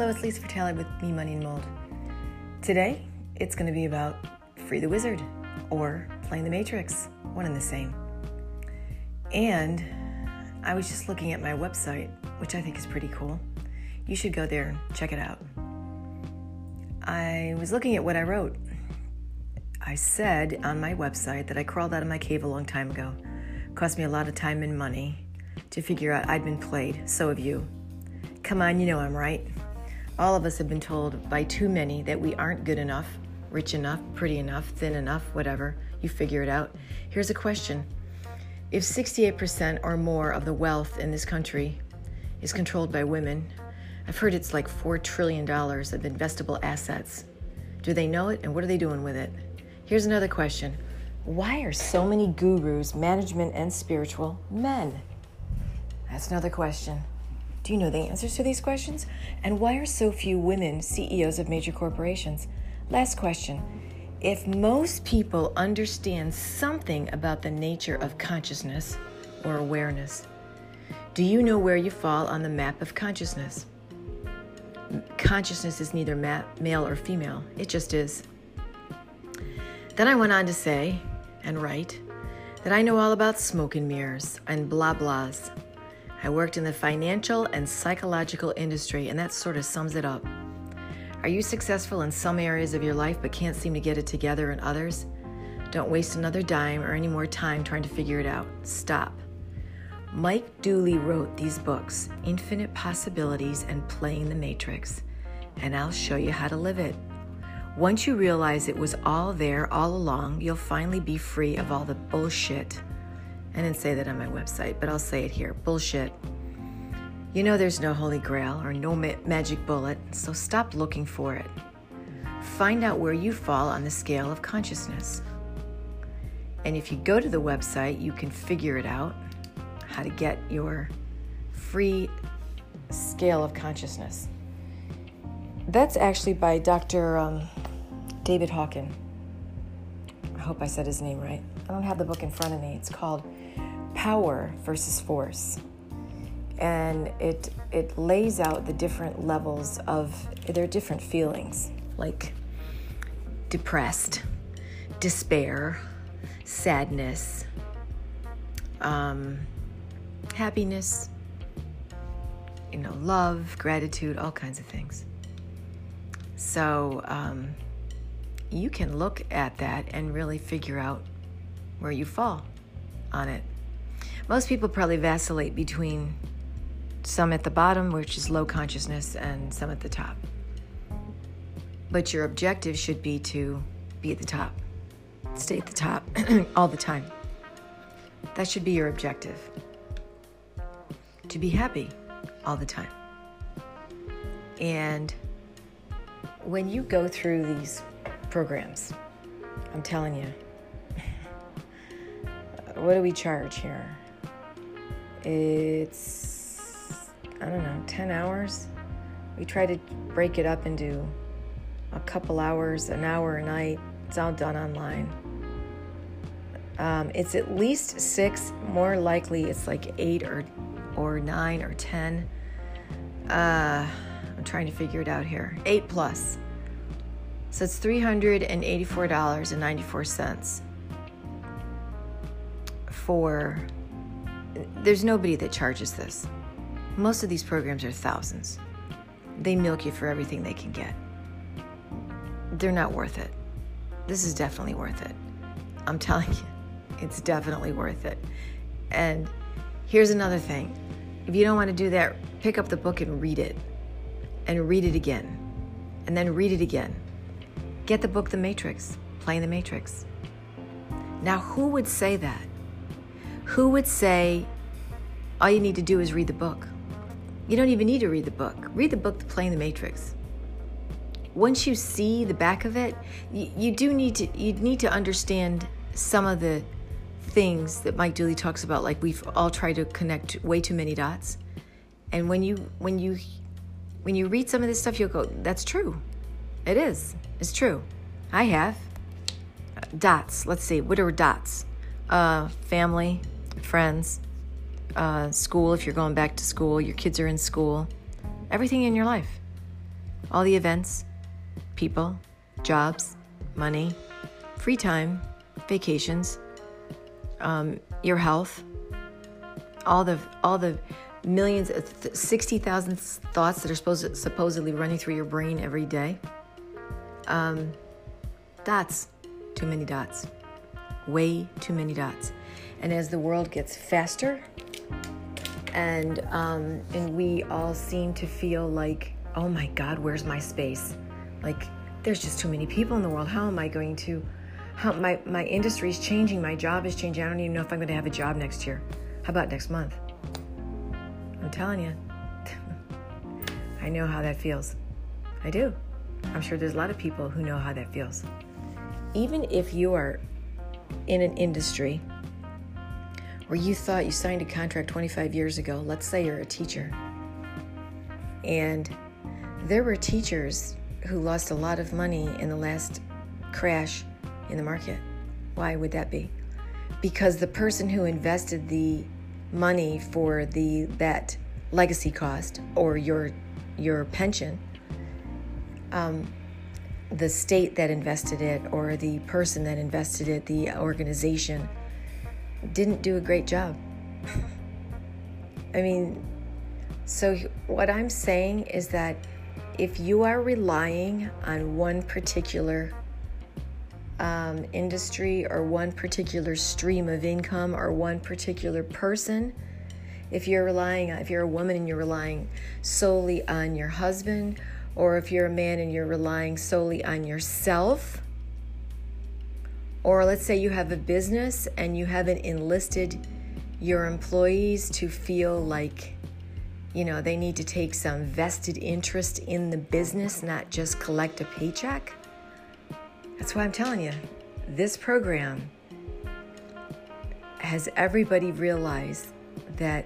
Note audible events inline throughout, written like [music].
hello, it's Lisa Vitale with Me Money and Mold. Today, it's going to be about Free the Wizard or Playing the Matrix, one and the same. And I was just looking at my website, which I think is pretty cool. You should go there and check it out. I was looking at what I wrote. I said on my website that I crawled out of my cave a long time ago. It cost me a lot of time and money to figure out I'd been played. So have you. Come on, you know I'm right. All of us have been told by too many that we aren't good enough, rich enough, pretty enough, thin enough, whatever. You figure it out. Here's a question If 68% or more of the wealth in this country is controlled by women, I've heard it's like $4 trillion of investable assets. Do they know it and what are they doing with it? Here's another question Why are so many gurus, management, and spiritual men? That's another question. Do you know the answers to these questions? And why are so few women CEOs of major corporations? Last question. If most people understand something about the nature of consciousness or awareness, do you know where you fall on the map of consciousness? Consciousness is neither ma- male or female, it just is. Then I went on to say and write that I know all about smoke and mirrors and blah blahs I worked in the financial and psychological industry, and that sort of sums it up. Are you successful in some areas of your life but can't seem to get it together in others? Don't waste another dime or any more time trying to figure it out. Stop. Mike Dooley wrote these books, Infinite Possibilities and Playing the Matrix, and I'll show you how to live it. Once you realize it was all there all along, you'll finally be free of all the bullshit I didn't say that on my website, but I'll say it here bullshit. You know there's no holy grail or no ma- magic bullet, so stop looking for it. Find out where you fall on the scale of consciousness. And if you go to the website, you can figure it out how to get your free scale of consciousness. That's actually by Dr. Um, David Hawken. I hope I said his name right. I don't have the book in front of me. It's called Power versus Force. And it it lays out the different levels of there are different feelings like depressed, despair, sadness, um, happiness, you know, love, gratitude, all kinds of things. So um, you can look at that and really figure out where you fall on it. Most people probably vacillate between some at the bottom, which is low consciousness, and some at the top. But your objective should be to be at the top, stay at the top [clears throat] all the time. That should be your objective. To be happy all the time. And when you go through these programs, I'm telling you, [laughs] what do we charge here? It's, I don't know, 10 hours. We try to break it up into a couple hours, an hour a night. It's all done online. Um, it's at least six. More likely, it's like eight or or nine or ten. Uh, I'm trying to figure it out here. Eight plus. So it's three hundred and eighty-four dollars and ninety-four cents for there's nobody that charges this. Most of these programs are thousands. They milk you for everything they can get. They're not worth it. This is definitely worth it. I'm [laughs] telling you, it's definitely worth it. And here's another thing if you don't want to do that, pick up the book and read it. And read it again. And then read it again. Get the book, The Matrix, Playing the Matrix. Now, who would say that? Who would say all you need to do is read the book? You don't even need to read the book. Read the book, The Playing the Matrix. Once you see the back of it, you, you do need to you need to understand some of the things that Mike Dooley talks about. Like we've all tried to connect way too many dots, and when you when you when you read some of this stuff, you'll go, "That's true. It is. It's true. I have uh, dots. Let's see. What are dots? Uh, family, friends, uh, school, if you're going back to school, your kids are in school, everything in your life. all the events, people, jobs, money, free time, vacations, um, your health, all the all the millions, uh, sixty thousand thoughts that are supposed supposedly running through your brain every day. Um, dots, too many dots, way too many dots. And as the world gets faster, and um, and we all seem to feel like, oh my God, where's my space? Like there's just too many people in the world. How am I going to? How my my industry is changing. My job is changing. I don't even know if I'm going to have a job next year. How about next month? I'm telling you, [laughs] I know how that feels. I do. I'm sure there's a lot of people who know how that feels. Even if you are in an industry where you thought you signed a contract 25 years ago, let's say you're a teacher, and there were teachers who lost a lot of money in the last crash in the market. Why would that be? Because the person who invested the money for the that legacy cost or your your pension, um, the state that invested it or the person that invested it, the organization, didn't do a great job. [laughs] I mean, so what I'm saying is that if you are relying on one particular um, industry or one particular stream of income or one particular person, if you're relying, if you're a woman and you're relying solely on your husband, or if you're a man and you're relying solely on yourself, or let's say you have a business and you haven't enlisted your employees to feel like you know, they need to take some vested interest in the business, not just collect a paycheck. That's why I'm telling you, this program has everybody realize that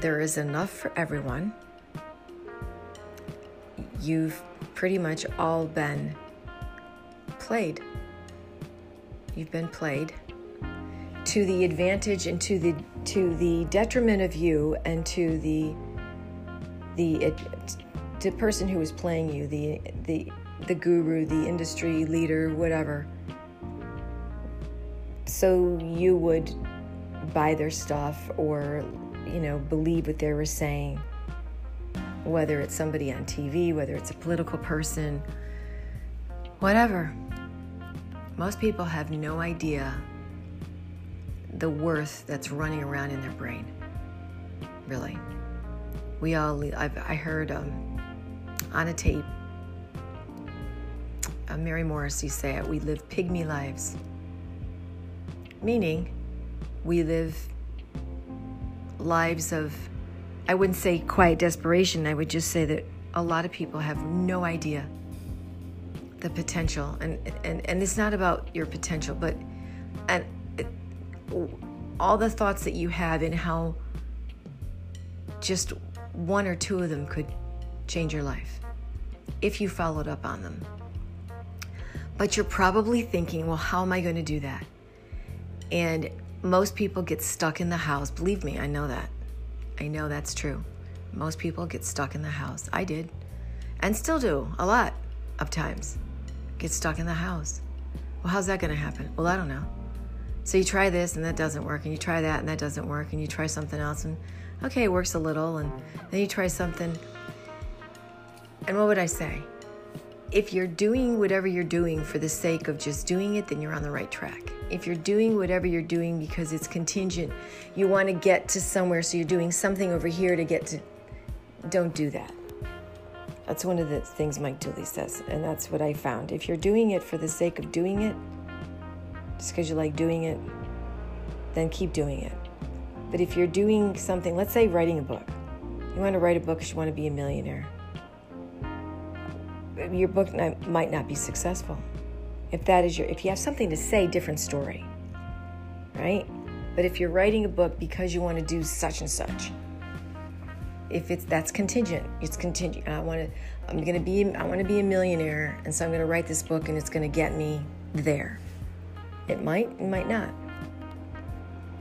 there is enough for everyone. You've pretty much all been played. You've been played to the advantage and to the to the detriment of you and to the the the person who is playing you the the the guru the industry leader whatever so you would buy their stuff or you know believe what they were saying whether it's somebody on TV whether it's a political person whatever most people have no idea the worth that's running around in their brain. Really. We all, I've, I heard um, on a tape uh, Mary Morrissey say it we live pygmy lives. Meaning, we live lives of, I wouldn't say quiet desperation, I would just say that a lot of people have no idea the potential. And, and, and it's not about your potential, but and all the thoughts that you have and how just one or two of them could change your life if you followed up on them. But you're probably thinking, well, how am I going to do that? And most people get stuck in the hows. Believe me, I know that. I know that's true. Most people get stuck in the hows. I did. And still do a lot of times. Get stuck in the hows. Well, how's that going to happen? Well, I don't know. So you try this and that doesn't work, and you try that and that doesn't work, and you try something else, and okay, it works a little, and then you try something. And what would I say? If you're doing whatever you're doing for the sake of just doing it, then you're on the right track. If you're doing whatever you're doing because it's contingent, you want to get to somewhere, so you're doing something over here to get to, don't do that. That's one of the things Mike Dooley says, and that's what I found. If you're doing it for the sake of doing it, just because you like doing it, then keep doing it. But if you're doing something, let's say writing a book, you want to write a book because you want to be a millionaire. Your book might not be successful. If that is your, if you have something to say, different story, right? But if you're writing a book because you want to do such and such, if it's that's contingent, it's contingent. I want to, I'm gonna be, I want to be a millionaire, and so I'm gonna write this book, and it's gonna get me there. It might, it might not.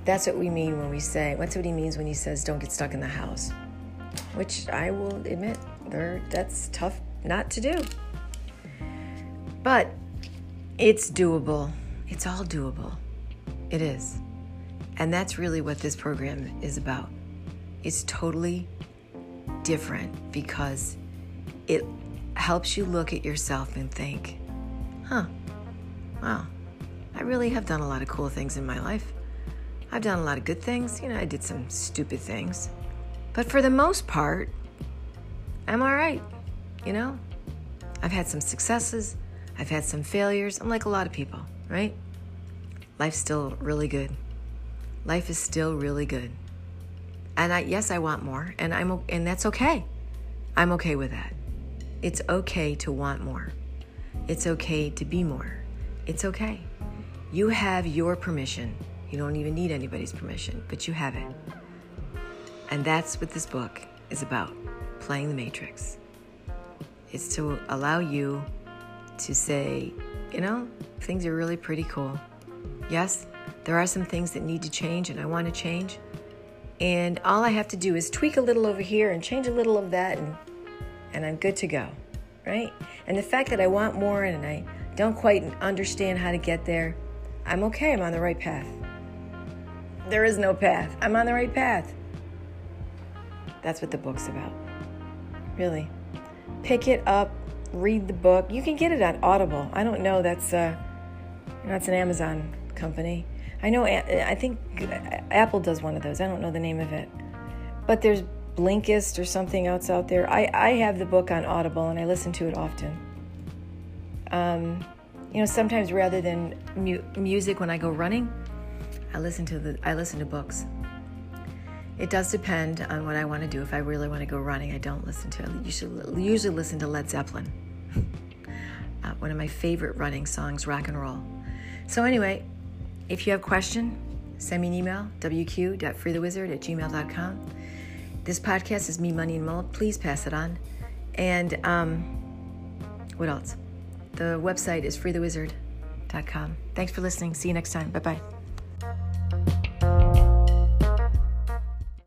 That's what we mean when we say, what's what he means when he says, don't get stuck in the hows. which I will admit, there, that's tough not to do. But it's doable. It's all doable. It is. And that's really what this program is about. It's totally different because it helps you look at yourself and think, huh, wow, I really have done a lot of cool things in my life. I've done a lot of good things. You know, I did some stupid things. But for the most part, I'm all right. You know, I've had some successes, I've had some failures. I'm like a lot of people, right? Life's still really good. Life is still really good. And I yes, I want more, and I'm and that's okay. I'm okay with that. It's okay to want more. It's okay to be more. It's okay. You have your permission. You don't even need anybody's permission, but you have it. And that's what this book is about playing the matrix. It's to allow you to say, you know, things are really pretty cool. Yes, there are some things that need to change, and I want to change. And all I have to do is tweak a little over here and change a little of that, and and I'm good to go, right? And the fact that I want more and I don't quite understand how to get there, I'm okay. I'm on the right path. There is no path. I'm on the right path. That's what the book's about. Really. Pick it up, read the book. You can get it on Audible. I don't know. That's uh, that's an Amazon company. I know. I think Apple does one of those. I don't know the name of it, but there's Blinkist or something else out there. I, I have the book on Audible and I listen to it often. Um, you know, sometimes rather than mu- music when I go running, I listen to the I listen to books. It does depend on what I want to do. If I really want to go running, I don't listen to. I usually usually listen to Led Zeppelin, [laughs] uh, one of my favorite running songs, rock and roll. So anyway, if you have a question, send me an email wq.freethewizard at gmail.com. This podcast is Me, Money, and Mold. Please pass it on. And um, what else? The website is freethewizard.com. Thanks for listening. See you next time. Bye bye.